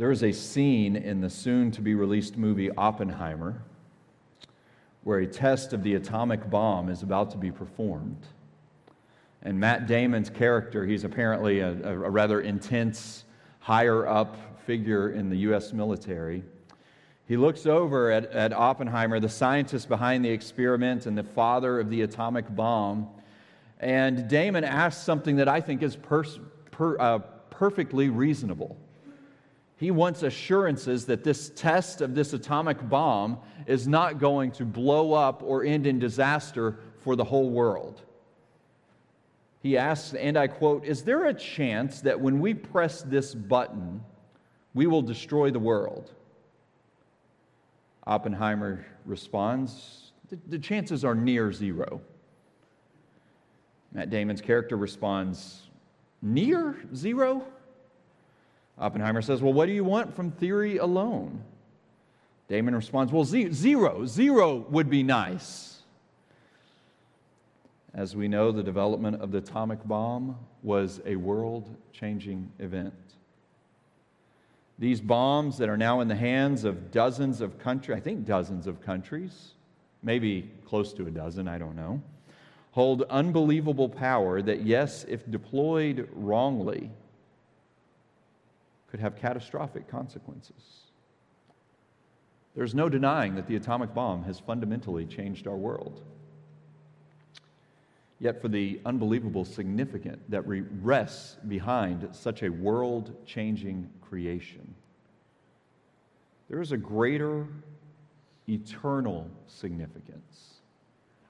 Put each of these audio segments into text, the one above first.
There is a scene in the soon to be released movie Oppenheimer where a test of the atomic bomb is about to be performed. And Matt Damon's character, he's apparently a, a, rather intense, higher up figure in the U.S. military. He looks over at, at Oppenheimer, the scientist behind the experiment and the father of the atomic bomb. And Damon asks something that I think is pers- per, uh, perfectly reasonable. He wants assurances that this test of this atomic bomb is not going to blow up or end in disaster for the whole world. He asks, and I quote, Is there a chance that when we press this button, we will destroy the world? Oppenheimer responds, The, chances are near zero. Matt Damon's character responds, Near zero? Oppenheimer says, Well, what do you want from theory alone? Damon responds, Well, zero, zero would be nice. As we know, the development of the atomic bomb was a world changing event. These bombs that are now in the hands of dozens of countries, I think dozens of countries, maybe close to a dozen, I don't know, hold unbelievable power that, yes, if deployed wrongly, could have catastrophic consequences. There's no denying that the atomic bomb has fundamentally changed our world. Yet, for the unbelievable significance that rests behind such a world changing creation, there is a greater eternal significance.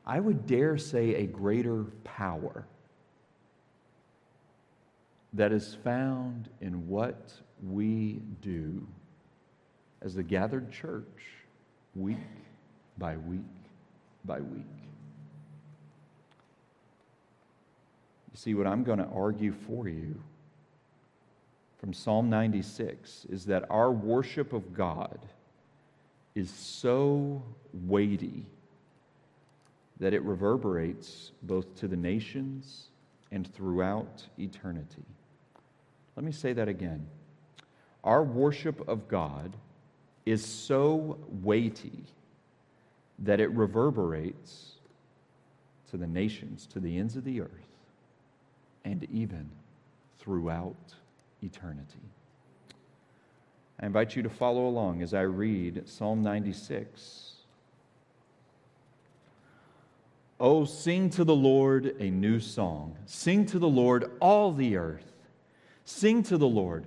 I would dare say a greater power that is found in what we do as the gathered church week by week by week. You see, what I'm going to argue for you from Psalm 96 is that our worship of God is so weighty that it reverberates both to the nations and throughout eternity. Let me say that again. Our worship of God is so weighty that it reverberates to the nations, to the ends of the earth, and even throughout eternity. I invite you to follow along as I read Psalm 96. Oh, sing to the Lord a new song. Sing to the Lord all the earth. Sing to the Lord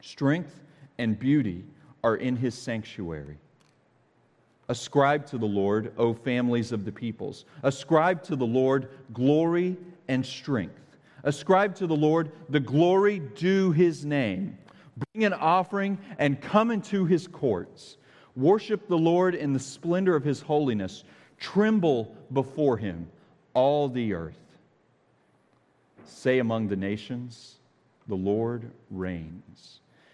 Strength and beauty are in his sanctuary. Ascribe to the Lord, O families of the peoples. Ascribe to the Lord glory and strength. Ascribe to the Lord the glory due his name. Bring an offering and come into his courts. Worship the Lord in the splendor of his holiness. Tremble before him, all the earth. Say among the nations, the Lord reigns.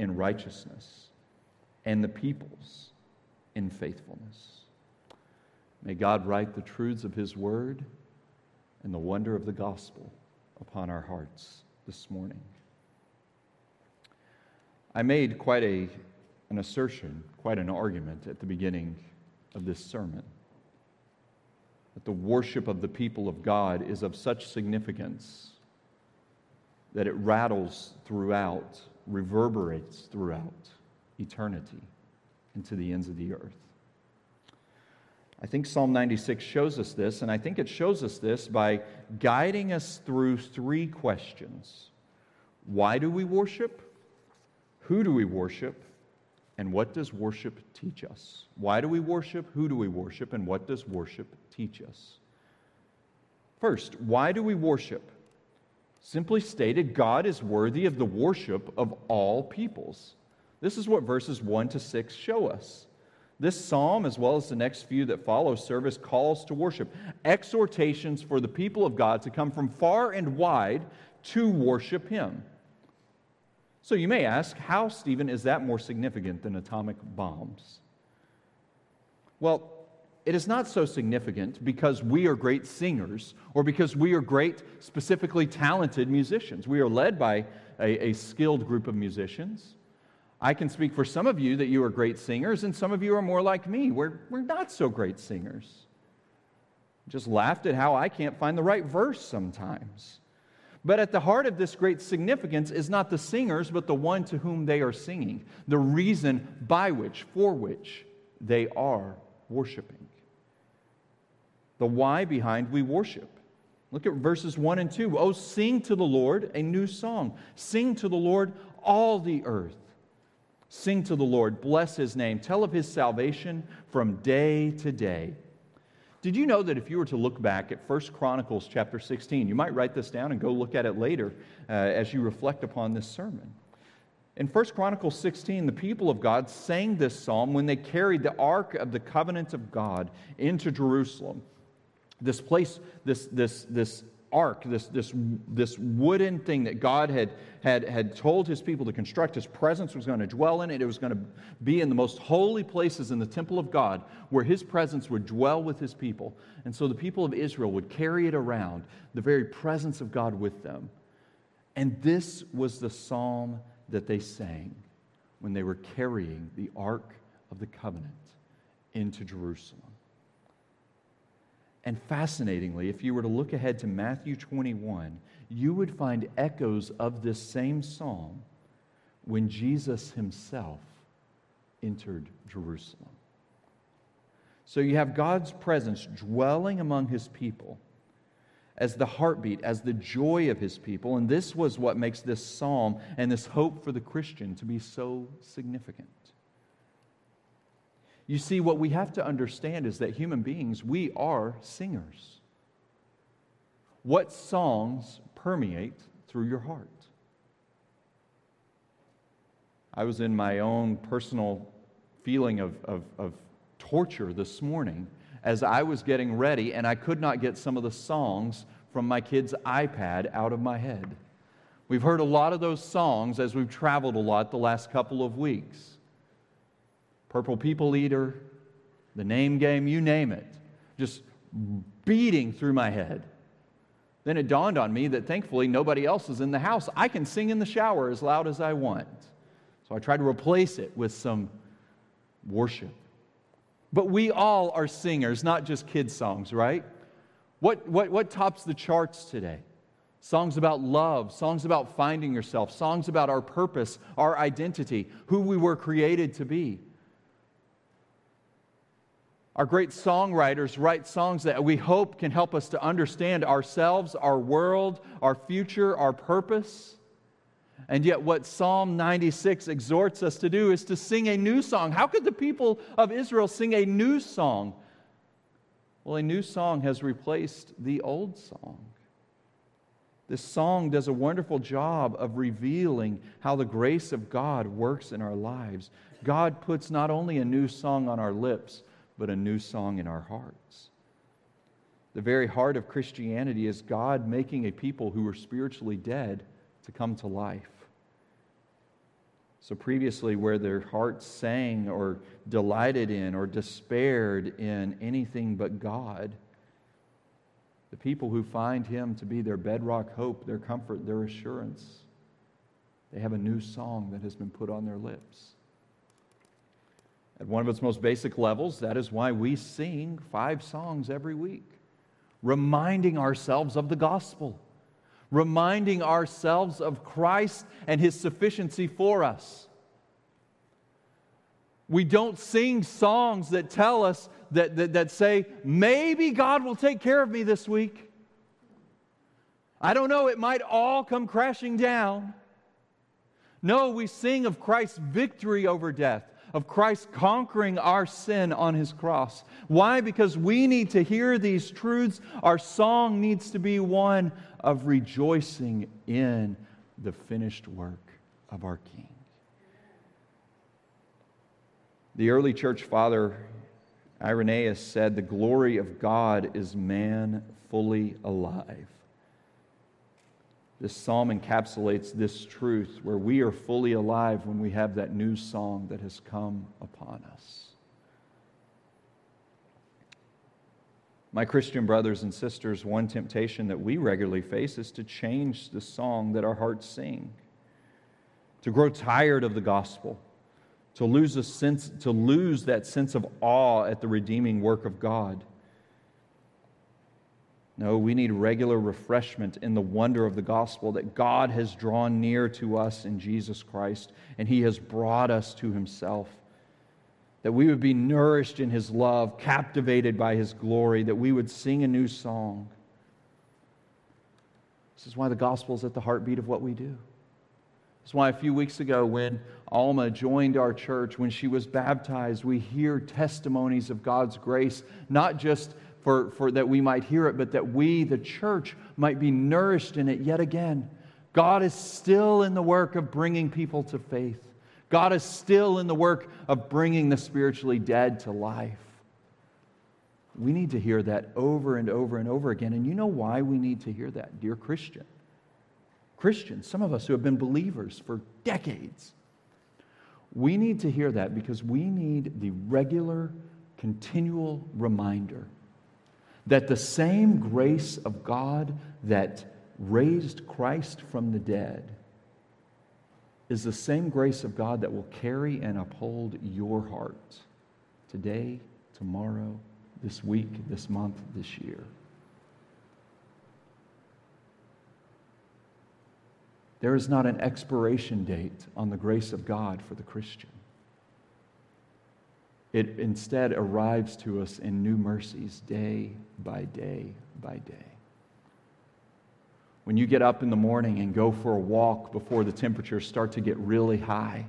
in righteousness and the peoples in faithfulness. May God write the truths of His word and the wonder of the gospel upon our hearts this morning. I made quite a, an assertion, quite an argument at the beginning of this sermon that the worship of the people of God is of such significance that it rattles throughout reverberates throughout eternity. and to the ends of the earth. I think Psalm 96 shows us this, and I think it shows us this by guiding us through three questions Why do we worship? Who do we worship? And what does worship teach us? Why do we worship? Who do we worship? And what does worship teach us? First, why do we worship? Simply stated, God is worthy of the worship of all peoples. This is what verses 1 to 6 show us. This psalm, as well as the next few that follow, serve as calls to worship, exhortations for the people of God to come from far and wide to worship Him. So you may ask, how, Stephen, is that more significant than atomic bombs? Well, it is not so significant because we are great singers or because we are great, specifically talented musicians. We are led by a, a skilled group of musicians. I can speak for some of you that you are great singers, and some of you are more like me. We're, we're not so great singers. Just laughed at how I can't find the right verse sometimes. But at the heart of this great significance is not the singers, but the one to whom they are singing, the reason by which, for which they are worshiping. The why behind we worship. Look at verses 1 and 2. Oh, sing to the Lord a new song. Sing to the Lord all the earth. Sing to the Lord, bless his name, tell of his salvation from day to day. Did you know that if you were to look back at 1 Chronicles chapter 16, you might write this down and go look at it later uh, as you reflect upon this sermon? In 1 Chronicles 16, the people of God sang this psalm when they carried the ark of the covenant of God into Jerusalem. This place, this, this, this ark, this, this, this wooden thing that God had, had, had told his people to construct. His presence was going to dwell in it. It was going to be in the most holy places in the temple of God where his presence would dwell with his people. And so the people of Israel would carry it around, the very presence of God with them. And this was the psalm that they sang when they were carrying the ark of the covenant into Jerusalem. And fascinatingly, if you were to look ahead to Matthew 21, you would find echoes of this same psalm when Jesus himself entered Jerusalem. So you have God's presence dwelling among his people as the heartbeat, as the joy of his people. And this was what makes this psalm and this hope for the Christian to be so significant. You see, what we have to understand is that human beings, we are singers. What songs permeate through your heart? I was in my own personal feeling of, of, of torture this morning as I was getting ready, and I could not get some of the songs from my kid's iPad out of my head. We've heard a lot of those songs as we've traveled a lot the last couple of weeks. Purple People Eater, the name game, you name it, just beating through my head. Then it dawned on me that thankfully nobody else is in the house. I can sing in the shower as loud as I want. So I tried to replace it with some worship. But we all are singers, not just kids' songs, right? What, what, what tops the charts today? Songs about love, songs about finding yourself, songs about our purpose, our identity, who we were created to be. Our great songwriters write songs that we hope can help us to understand ourselves, our world, our future, our purpose. And yet, what Psalm 96 exhorts us to do is to sing a new song. How could the people of Israel sing a new song? Well, a new song has replaced the old song. This song does a wonderful job of revealing how the grace of God works in our lives. God puts not only a new song on our lips, but a new song in our hearts. The very heart of Christianity is God making a people who were spiritually dead to come to life. So, previously, where their hearts sang or delighted in or despaired in anything but God, the people who find Him to be their bedrock hope, their comfort, their assurance, they have a new song that has been put on their lips. At one of its most basic levels, that is why we sing five songs every week, reminding ourselves of the gospel, reminding ourselves of Christ and his sufficiency for us. We don't sing songs that tell us, that, that, that say, maybe God will take care of me this week. I don't know, it might all come crashing down. No, we sing of Christ's victory over death, of Christ conquering our sin on his cross. Why? Because we need to hear these truths. Our song needs to be one of rejoicing in the finished work of our King. The early church father Irenaeus said, The glory of God is man fully alive. This psalm encapsulates this truth where we are fully alive when we have that new song that has come upon us. My Christian brothers and sisters, one temptation that we regularly face is to change the song that our hearts sing, to grow tired of the gospel, to lose, a sense, to lose that sense of awe at the redeeming work of God no, we need regular refreshment in the wonder of the gospel that God has drawn near to us in Jesus Christ and He has brought us to Himself. That we would be nourished in His love, captivated by His glory, that we would sing a new song. This is why the gospel is at the heartbeat of what we do. That's why a few weeks ago, when Alma joined our church, when she was baptized, we hear testimonies of God's grace, not just for, for that we might hear it, but that we, the church, might be nourished in it yet again. God is still in the work of bringing people to faith. God is still in the work of bringing the spiritually dead to life. We need to hear that over and over and over again. And you know why we need to hear that, dear Christian? Christians, some of us who have been believers for decades, we need to hear that because we need the regular, continual reminder that the same grace of God that raised Christ from the dead is the same grace of God that will carry and uphold your heart today, tomorrow, this week, this month, this year. There is not an expiration date on the grace of God for the Christian. It instead arrives to us in new mercies day by day by day. When you get up in the morning and go for a walk before the temperatures start to get really high,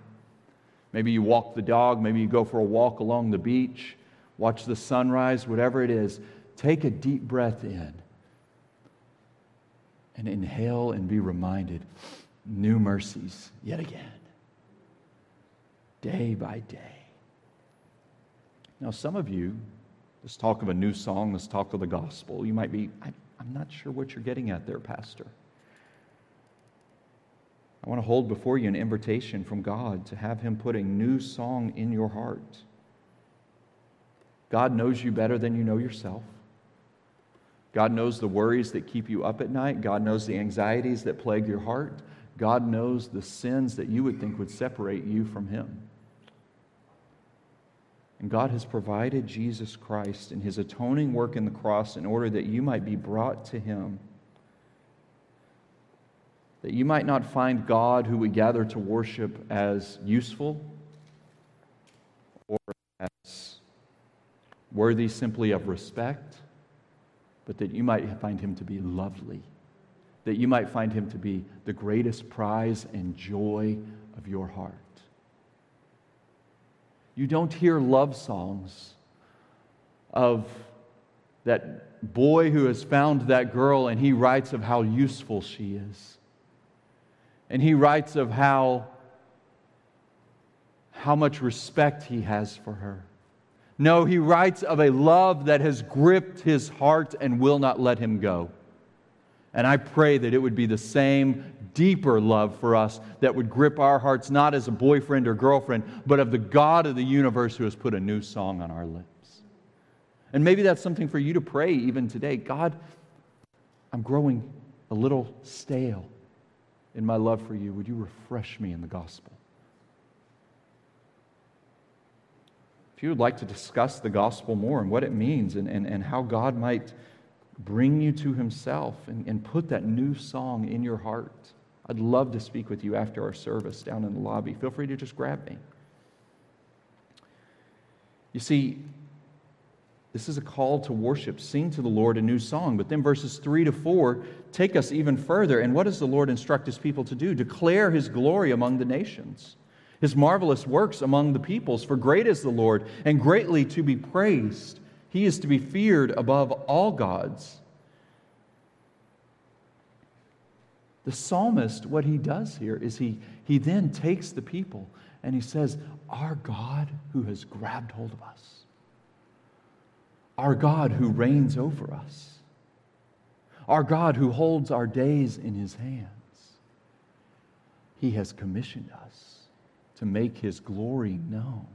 maybe you walk the dog, maybe you go for a walk along the beach, watch the sunrise, whatever it is, take a deep breath in and inhale and be reminded new mercies yet again, day by day. Now, some of you, let's talk of a new song, let's talk of the gospel. You might be, I, I'm not sure what you're getting at there, Pastor. I want to hold before you an invitation from God to have Him put a new song in your heart. God knows you better than you know yourself. God knows the worries that keep you up at night. God knows the anxieties that plague your heart. God knows the sins that you would think would separate you from Him. And God has provided Jesus Christ and his atoning work in the cross in order that you might be brought to him. That you might not find God who we gather to worship as useful or as worthy simply of respect, but that you might find him to be lovely. That you might find him to be the greatest prize and joy of your heart. You don't hear love songs of that boy who has found that girl and he writes of how useful she is. And he writes of how, how much respect he has for her. No, he writes of a love that has gripped his heart and will not let him go. And I pray that it would be the same deeper love for us that would grip our hearts not as a boyfriend or girlfriend, but of the God of the universe who has put a new song on our lips. And maybe that's something for you to pray even today. God, I'm growing a little stale in my love for you. Would you refresh me in the gospel? If you would like to discuss the gospel more and what it means and, and, and how God might bring you to himself and, and put that new song in your heart, I'd love to speak with you after our service down in the lobby. Feel free to just grab me. You see, this is a call to worship. Sing to the Lord a new song. But then verses 3 to 4 take us even further. And what does the Lord instruct his people to do? Declare his glory among the nations, his marvelous works among the peoples. For great is the Lord, and greatly to be praised. He is to be feared above all gods. The psalmist, what he does here is he, he then takes the people and he says, Our God who has grabbed hold of us our God who reigns over us, our God who holds our days in his hands. He has commissioned us to make his glory known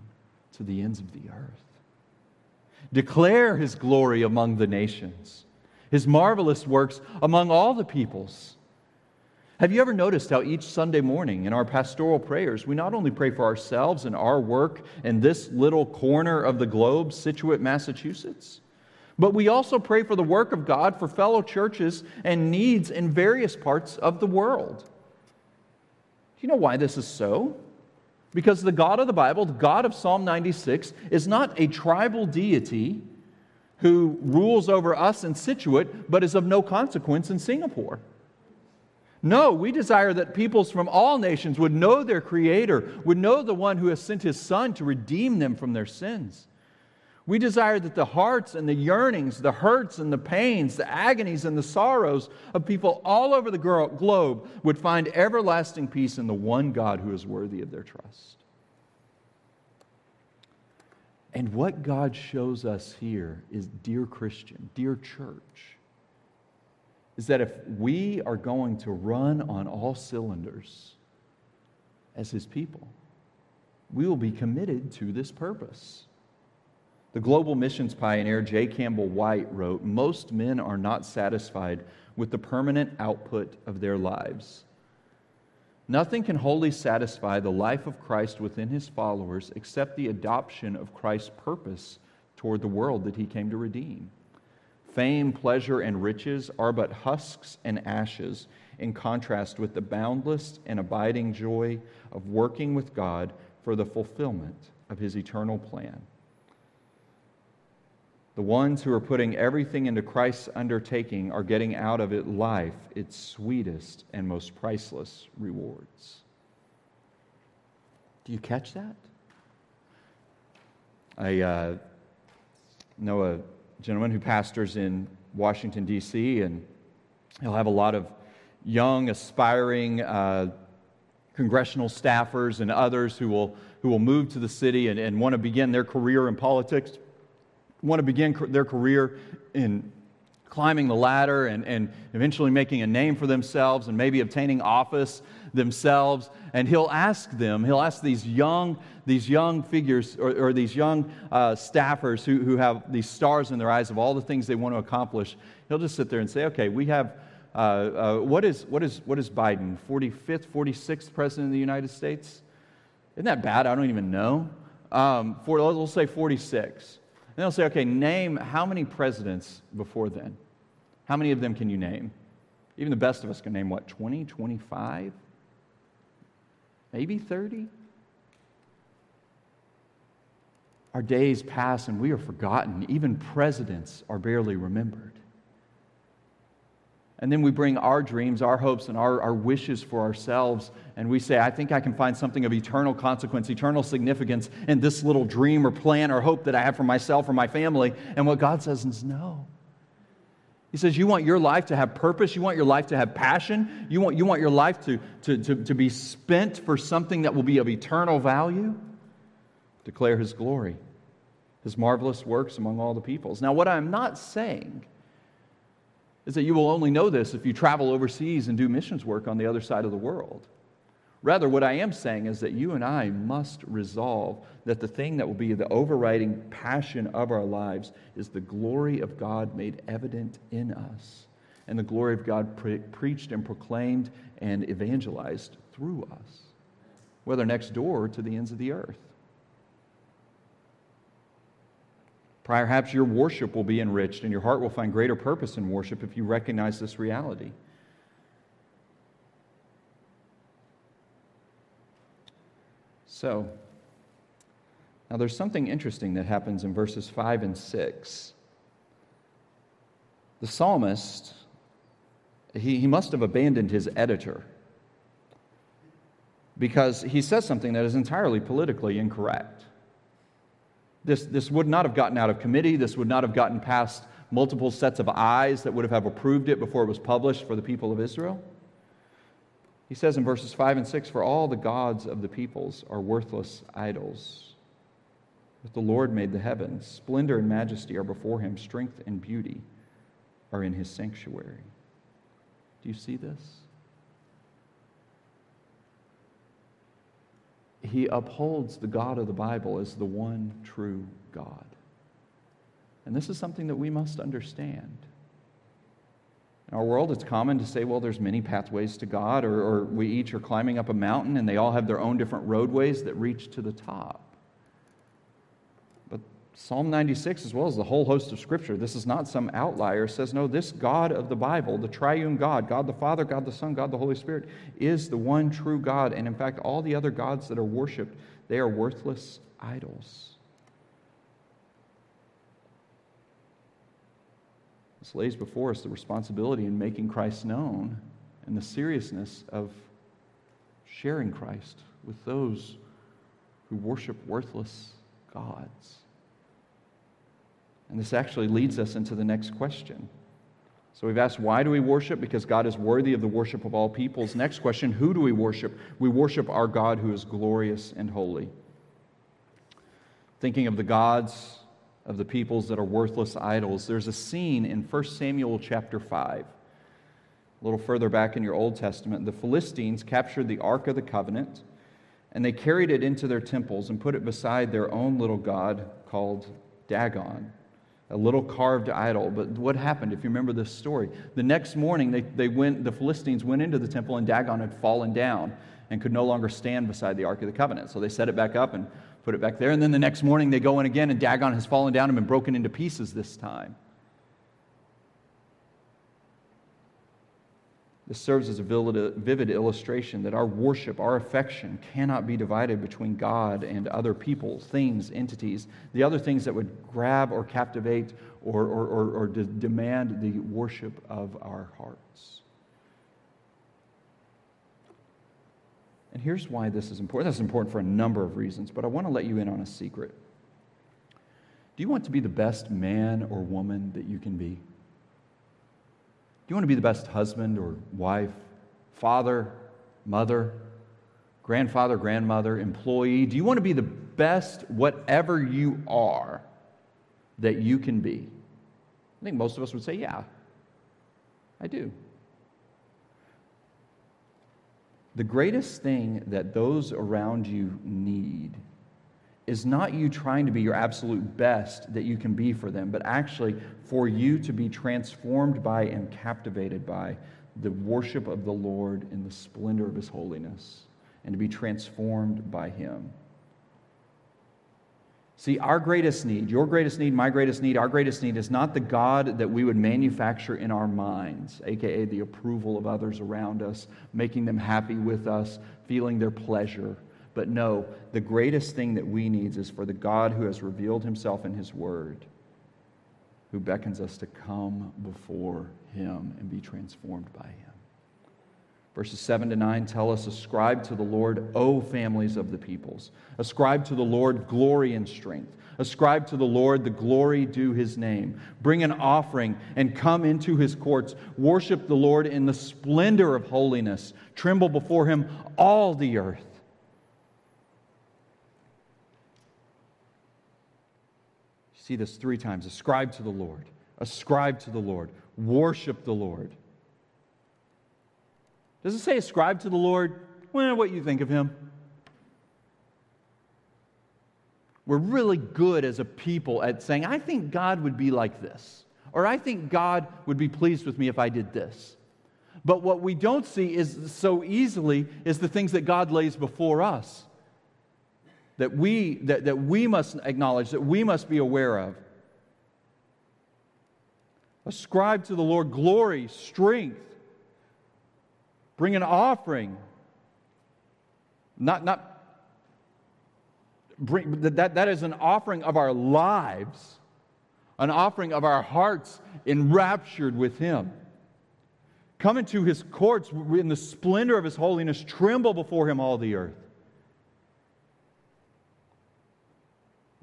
to the ends of the earth. Declare his glory among the nations, his marvelous works among all the peoples. Have you ever noticed how each Sunday morning in our pastoral prayers, we not only pray for ourselves and our work in this little corner of the globe, Scituate, Massachusetts, but we also pray for the work of God for fellow churches and needs in various parts of the world. Do you know why this is so? Because the God of the Bible, the God of Psalm 96, is not a tribal deity who rules over us in Scituate, but is of no consequence in Singapore. No, we desire that peoples from all nations would know their Creator, would know the one who has sent His Son to redeem them from their sins. We desire that the hearts and the yearnings, the hurts and the pains, the agonies and the sorrows of people all over the globe would find everlasting peace in the one God who is worthy of their trust. And what God shows us here is, dear Christian, dear church, is that if we are going to run on all cylinders as his people, we will be committed to this purpose. The global missions pioneer J. Campbell White wrote Most men are not satisfied with the permanent output of their lives. Nothing can wholly satisfy the life of Christ within his followers except the adoption of Christ's purpose toward the world that he came to redeem. Fame, pleasure, and riches are but husks and ashes in contrast with the boundless and abiding joy of working with God for the fulfillment of his eternal plan. The ones who are putting everything into Christ's undertaking are getting out of it life, its sweetest and most priceless rewards. Do you catch that? I uh, know a gentleman who pastors in Washington, D.C., and he'll have a lot of young, aspiring uh, congressional staffers and others who will, who will move to the city and, and want to begin their career in politics, want to begin their career in climbing the ladder and, and eventually making a name for themselves and maybe obtaining office themselves. And he'll ask them, he'll ask these young, these young figures or, or these young uh, staffers who, who have these stars in their eyes of all the things they want to accomplish. He'll just sit there and say, okay, we have, uh, uh, what, is, what, is, what is Biden? 45th, 46th president of the United States? Isn't that bad? I don't even know. Um, for, let's say 46. And they'll say, okay, name how many presidents before then? How many of them can you name? Even the best of us can name what, 20, 25? Maybe 30? Our days pass and we are forgotten. Even presidents are barely remembered. And then we bring our dreams, our hopes, and our, our wishes for ourselves, and we say, I think I can find something of eternal consequence, eternal significance in this little dream or plan or hope that I have for myself or my family. And what God says is no. He says, You want your life to have purpose. You want your life to have passion. You want, you want your life to, to, to, to be spent for something that will be of eternal value. Declare His glory, His marvelous works among all the peoples. Now, what I'm not saying is that you will only know this if you travel overseas and do missions work on the other side of the world. Rather, what I am saying is that you and I must resolve that the thing that will be the overriding passion of our lives is the glory of God made evident in us and the glory of God pre- preached and proclaimed and evangelized through us, whether next door to the ends of the earth. Perhaps your worship will be enriched and your heart will find greater purpose in worship if you recognize this reality. So, Now, there's something interesting that happens in verses 5 and 6. The psalmist, he, he must have abandoned his editor because he says something that is entirely politically incorrect. This, this would not have gotten out of committee. This would not have gotten past multiple sets of eyes that would have, approved it before it was published for the people of Israel. He says in verses 5 and 6 For all the gods of the peoples are worthless idols. But the Lord made the heavens. Splendor and majesty are before him, strength and beauty are in his sanctuary. Do you see this? He upholds the God of the Bible as the one true God. And this is something that we must understand. In our world, it's common to say, well, there's many pathways to God, or, or, we each are climbing up a mountain and they all have their own different roadways that reach to the top. Psalm 96, as well as the whole host of Scripture, this is not some outlier, says, no, this God of the Bible, the triune God, God the Father, God the Son, God the Holy Spirit, is the one true God. And in fact, all the other gods that are worshiped, they are worthless idols. This lays before us the responsibility in making Christ known and the seriousness of sharing Christ with those who worship worthless gods. And this actually leads us into the next question. So we've asked, why do we worship? Because God is worthy of the worship of all peoples. Next question, who do we worship? We worship our God who is glorious and holy. Thinking of the gods of the peoples that are worthless idols. There's a scene in 1 Samuel chapter 5. A little further back in your Old Testament, the Philistines captured the Ark of the Covenant and they carried it into their temples and put it beside their own little god called Dagon, a little carved idol. But what happened, if you remember this story? The next morning, they, they went, the Philistines went into the temple and Dagon had fallen down and could no longer stand beside the Ark of the Covenant. So they set it back up and put it back there. And then the next morning they go in again, and Dagon has fallen down and been broken into pieces this time. This serves as a vivid illustration that our worship, our affection, cannot be divided between God and other people, things, entities, the other things that would grab or captivate or, or, or, or de- demand the worship of our hearts. And here's why this is important. This is important for a number of reasons, but I want to let you in on a secret. Do you want to be the best man or woman that you can be? Do you want to be the best husband or wife, father, mother, grandfather, grandmother, employee? Do you want to be the best, whatever you are, that you can be? I think most of us would say, yeah, I do. The greatest thing that those around you need is not you trying to be your absolute best that you can be for them, but actually for you to be transformed by and captivated by the worship of the Lord in the splendor of His holiness and to be transformed by Him. See, our greatest need, your greatest need, my greatest need, our greatest need is not the God that we would manufacture in our minds, aka the approval of others around us, making them happy with us, feeling their pleasure. But no, the greatest thing that we need is for the God who has revealed himself in his word, who beckons us to come before him and be transformed by him. Verses 7 to 9 tell us Ascribe to the Lord, O families of the peoples. Ascribe to the Lord glory and strength. Ascribe to the Lord the glory due his name. Bring an offering and come into his courts. Worship the Lord in the splendor of holiness. Tremble before him, all the earth. See this three times. Ascribe to the Lord. Ascribe to the Lord. Worship the Lord. Does it say ascribe to the Lord? Well, what you think of him? We're really good as a people at saying, I think God would be like this, or I think God would be pleased with me if I did this. But what we don't see is so easily is the things that God lays before us that we, that, that we must acknowledge, that we must be aware of. Ascribe to the Lord glory, strength, Bring an offering. Not, not bring, that, that is an offering of our lives, an offering of our hearts enraptured with Him. Come into His courts in the splendor of His holiness, tremble before Him, all the earth.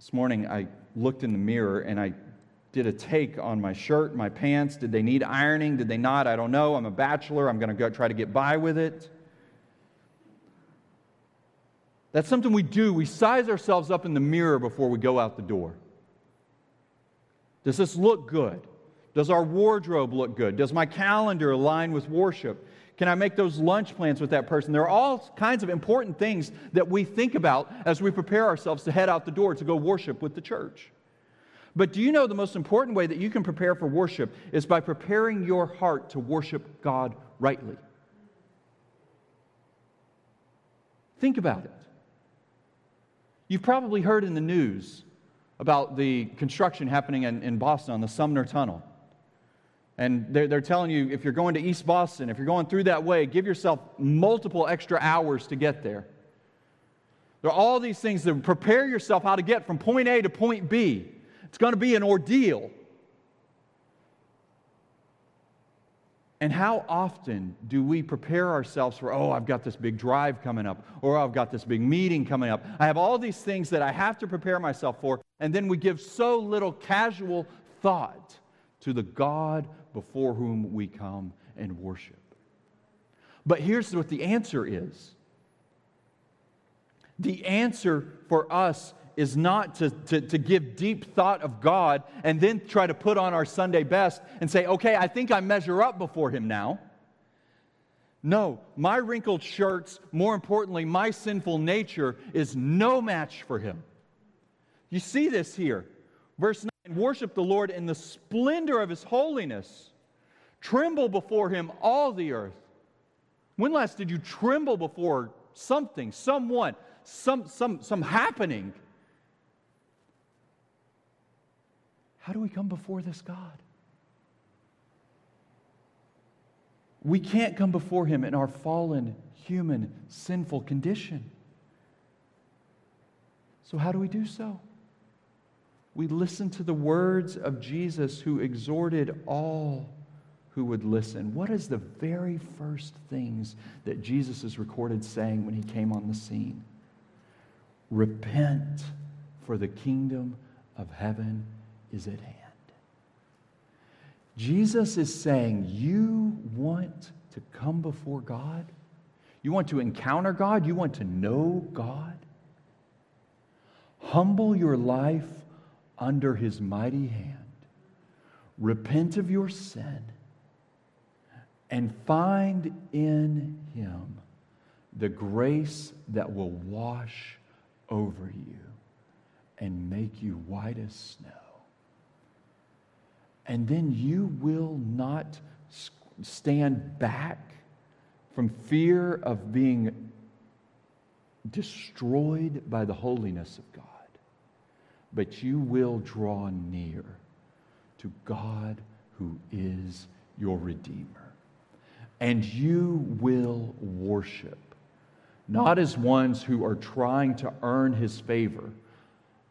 This morning, I looked in the mirror and I did a take on my shirt, my pants. Did they need ironing? Did they not? I don't know. I'm a bachelor. I'm going to go try to get by with it. That's something we do. We size ourselves up in the mirror before we go out the door. Does this look good? Does our wardrobe look good? Does my calendar align with worship? Can I make those lunch plans with that person? There are all kinds of important things that we think about as we prepare ourselves to head out the door to go worship with the church. But do you know the most important way that you can prepare for worship is by preparing your heart to worship God rightly? Think about it. You've probably heard in the news about the construction happening in, in Boston on the Sumner Tunnel. And they're, they're telling you if you're going to East Boston, if you're going through that way, give yourself multiple extra hours to get there. There are all these things that prepare yourself how to get from point A to point B. It's going to be an ordeal. And how often do we prepare ourselves for, oh, I've got this big drive coming up, or I've got this big meeting coming up? I have all these things that I have to prepare myself for, and then we give so little casual thought to the God before whom we come and worship. But here's what the answer is the answer for us is not to, to, to, give deep thought of God and then try to put on our Sunday best and say, okay, I think I measure up before Him now. No, my wrinkled shirts, more importantly, my sinful nature is no match for Him. You see this here. Verse 9 Worship the Lord in the splendor of His holiness, tremble before Him, all the earth. When last did you tremble before something, someone, some, some, some happening? How do we come before this God? We can't come before Him in our fallen, human, sinful condition. So, how do we do so? We listen to the words of Jesus who exhorted all who would listen. What is the very first things that Jesus is recorded saying when he came on the scene? Repent, for the kingdom of heaven is at hand. Jesus is saying, You want to come before God? You want to encounter God? You want to know God? Humble your life under his mighty hand. Repent of your sin and find in him the grace that will wash over you and make you white as snow and then you will not stand back from fear of being destroyed by the holiness of God, but you will draw near to God who is your Redeemer. And you will worship, not as ones who are trying to earn his favor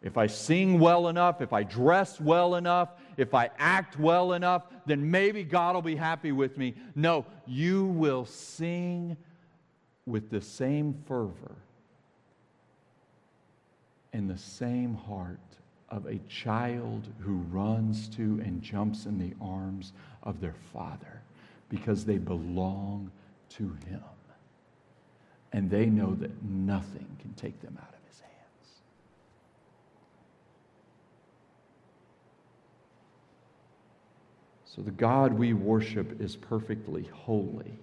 if I sing well enough, if I dress well enough, if I act well enough, then maybe God will be happy with me. No, you will sing with the same fervor and the same heart of a child who runs to and jumps in the arms of their father because they belong to him. And they know that nothing can take them out. Of his hands. So the God we worship is perfectly holy,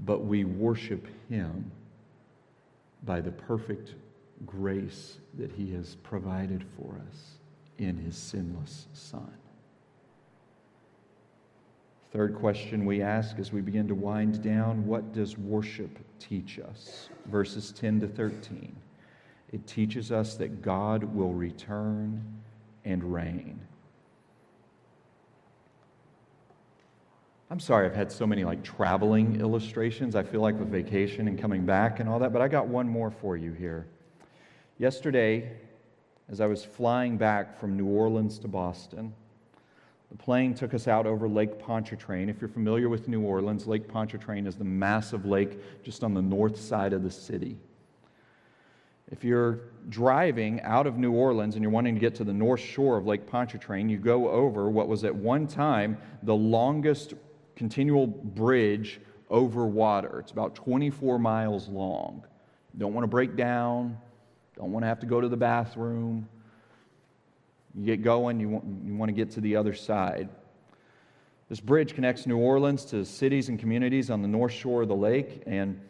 but we worship him by the perfect grace that he has provided for us in his sinless Son. Third question we ask as we begin to wind down what does worship teach us? Verses 10 to 13. It teaches us that God will return and reign. I'm sorry I've had so many like traveling illustrations. I feel like with vacation and coming back and all that, but I got one more for you here. Yesterday, as I was flying back from New Orleans to Boston, the plane took us out over Lake Pontchartrain. If you're familiar with New Orleans, Lake Pontchartrain is the massive lake just on the north side of the city. If you're driving out of New Orleans and you're wanting to get to the north shore of Lake Pontchartrain, you go over what was at one time the longest continual bridge over water. It's about 24 miles long. You don't want to break down, don't want to have to go to the bathroom. You get going, you want, you want to get to the other side. This bridge connects New Orleans to cities and communities on the north shore of the lake. And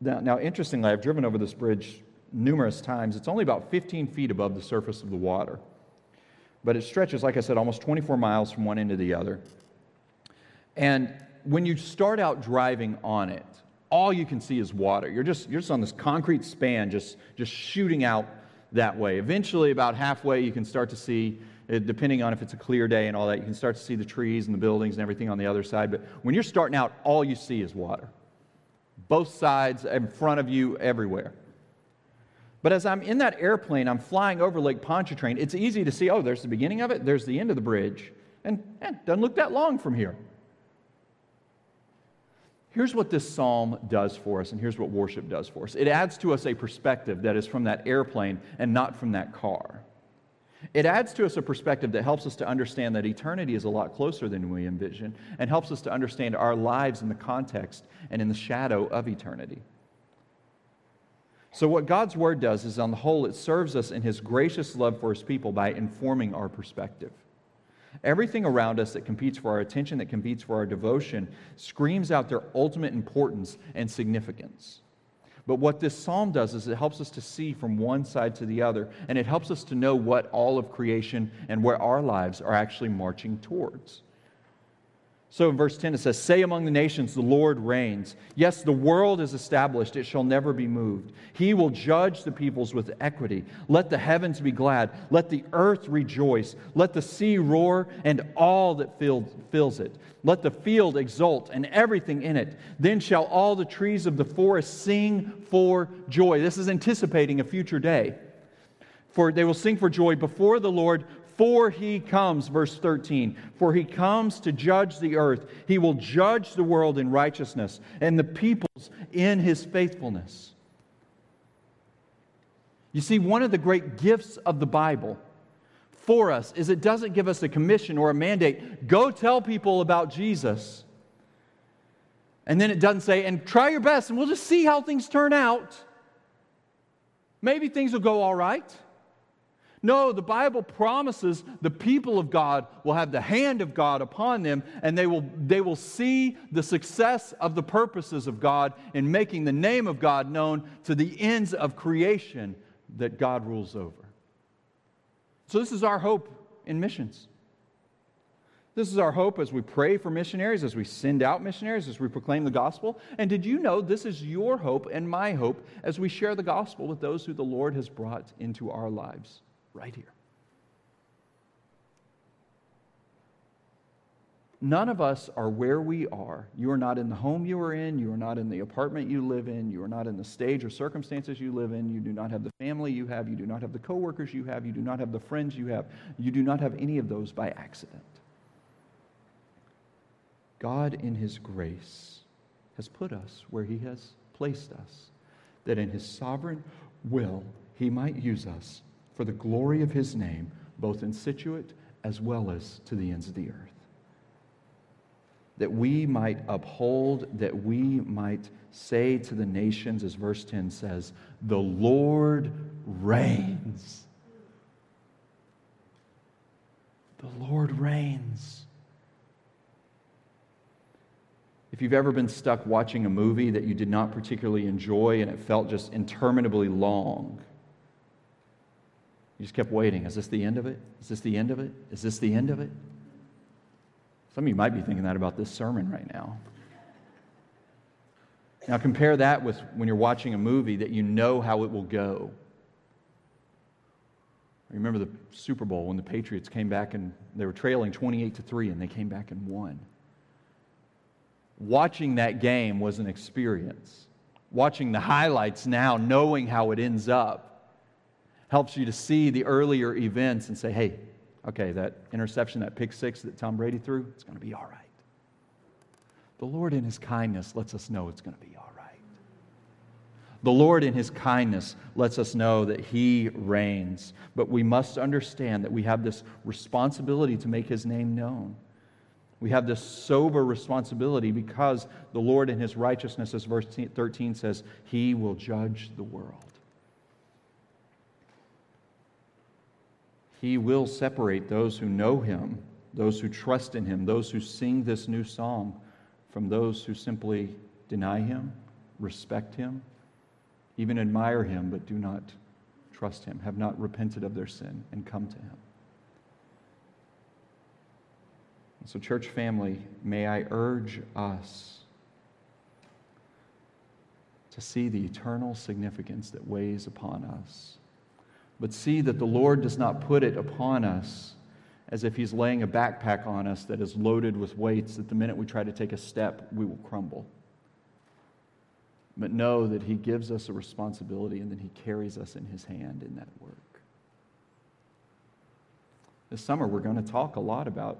now, now, interestingly, I've driven over this bridge numerous times. It's only about 15 feet above the surface of the water. But it stretches, like I said, almost 24 miles from one end to the other. And when you start out driving on it, all you can see is water. You're just, you're just on this concrete span, just, just shooting out that way. Eventually, about halfway, you can start to see, uh, depending on if it's a clear day and all that, you can start to see the trees and the buildings and everything on the other side. But when you're starting out, all you see is water. Both sides, in front of you, everywhere. But as I'm in that airplane, I'm flying over Lake Pontchartrain, it's easy to see, oh, there's the beginning of it, there's the end of the bridge. And it doesn't look that long from here. Here's what this psalm does for us, and here's what worship does for us it adds to us a perspective that is from that airplane and not from that car. It adds to us a perspective that helps us to understand that eternity is a lot closer than we envision and helps us to understand our lives in the context and in the shadow of eternity. So, what God's Word does is, on the whole, it serves us in His gracious love for His people by informing our perspective. Everything around us that competes for our attention, that competes for our devotion, screams out their ultimate importance and significance. But what this psalm does is it helps us to see from one side to the other, and it helps us to know what all of creation and where our lives are actually marching towards. So in verse 10, it says, Say among the nations, the Lord reigns. Yes, the world is established, it shall never be moved. He will judge the peoples with equity. Let the heavens be glad. Let the earth rejoice. Let the sea roar and all that fills it. Let the field exult and everything in it. Then shall all the trees of the forest sing for joy. This is anticipating a future day. For they will sing for joy before the Lord, for he comes, verse 13, for he comes to judge the earth. He will judge the world in righteousness and the peoples in his faithfulness. You see, one of the great gifts of the Bible for us is it doesn't give us a commission or a mandate go tell people about Jesus. And then it doesn't say, and try your best, and we'll just see how things turn out. Maybe things will go all right. No, the Bible promises the people of God will have the hand of God upon them and they will, they will see the success of the purposes of God in making the name of God known to the ends of creation that God rules over. So, this is our hope in missions. This is our hope as we pray for missionaries, as we send out missionaries, as we proclaim the gospel. And did you know this is your hope and my hope as we share the gospel with those who the Lord has brought into our lives? Right here. None of us are where we are. You are not in the home you are in. You are not in the apartment you live in. You are not in the stage or circumstances you live in. You do not have the family you have. You do not have the coworkers you have. You do not have the friends you have. You do not have any of those by accident. God, in His grace, has put us where He has placed us, that in His sovereign will, He might use us for the glory of his name, both in Scituate as well as to the ends of the earth. That we might uphold, that we might say to the nations, as verse 10 says, the Lord reigns. The Lord reigns. If you've ever been stuck watching a movie that you did not particularly enjoy and it felt just interminably long, you just kept waiting. Is this the end of it? Is this the end of it? Is this the end of it? Some of you might be thinking that about this sermon right now. Now, compare that with when you're watching a movie that you know how it will go. remember the Super Bowl when the Patriots came back and they were trailing 28 to 3 and they came back and won. Watching that game was an experience. Watching the highlights now, knowing how it ends up, helps you to see the earlier events and say, hey, okay, that interception, that pick six that Tom Brady threw, it's going to be all right. The Lord, in His kindness, lets us know it's going to be all right. The Lord, in His kindness, lets us know that He reigns. But we must understand that we have this responsibility to make His name known. We have this sober responsibility because the Lord, in His righteousness, as verse 13 says, He will judge the world. He will separate those who know Him, those who trust in Him, those who sing this new song, from those who simply deny Him, respect Him, even admire Him, but do not trust Him, have not repented of their sin and come to Him. So, church family, may I urge us to see the eternal significance that weighs upon us but see that the Lord does not put it upon us as if He's laying a backpack on us that is loaded with weights that the minute we try to take a step, we will crumble. But know that He gives us a responsibility and then He carries us in His hand in that work. This summer, we're going to talk a lot about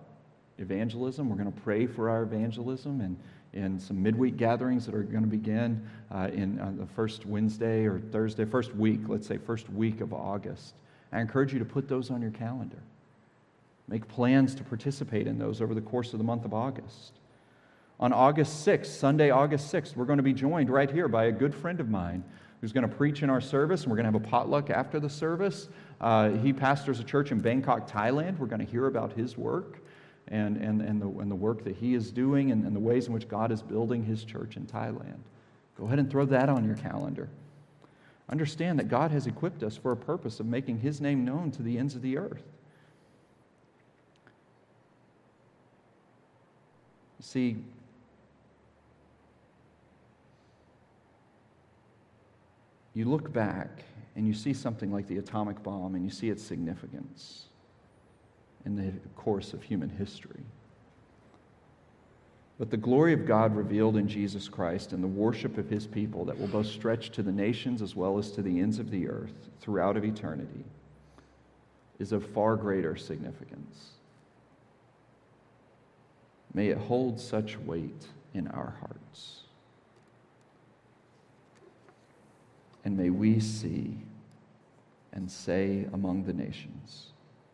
evangelism. We're going to pray for our evangelism and in some midweek gatherings that are going to begin uh, in uh, the first Wednesday or Thursday, first week, let's say first week of August. I encourage you to put those on your calendar. Make plans to participate in those over the course of the month of August. On August 6th, Sunday, August 6th, we're going to be joined right here by a good friend of mine who's going to preach in our service, and we're going to have a potluck after the service. Uh, he pastors a church in Bangkok, Thailand. We're going to hear about his work and, and, and, the, and the work that he is doing and, and the ways in which God is building his church in Thailand. Go ahead and throw that on your calendar. Understand that God has equipped us for a purpose of making his name known to the ends of the earth. See, you look back and you see something like the atomic bomb and you see its significance in the course of human history. But the glory of God revealed in Jesus Christ and the worship of his people that will both stretch to the nations as well as to the ends of the earth throughout of eternity is of far greater significance. May it hold such weight in our hearts. And may we see and say among the nations,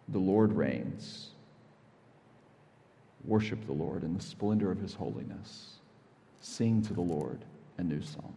the Lord reigns. Worship the Lord in the splendor of his holiness. Sing to the Lord a new song.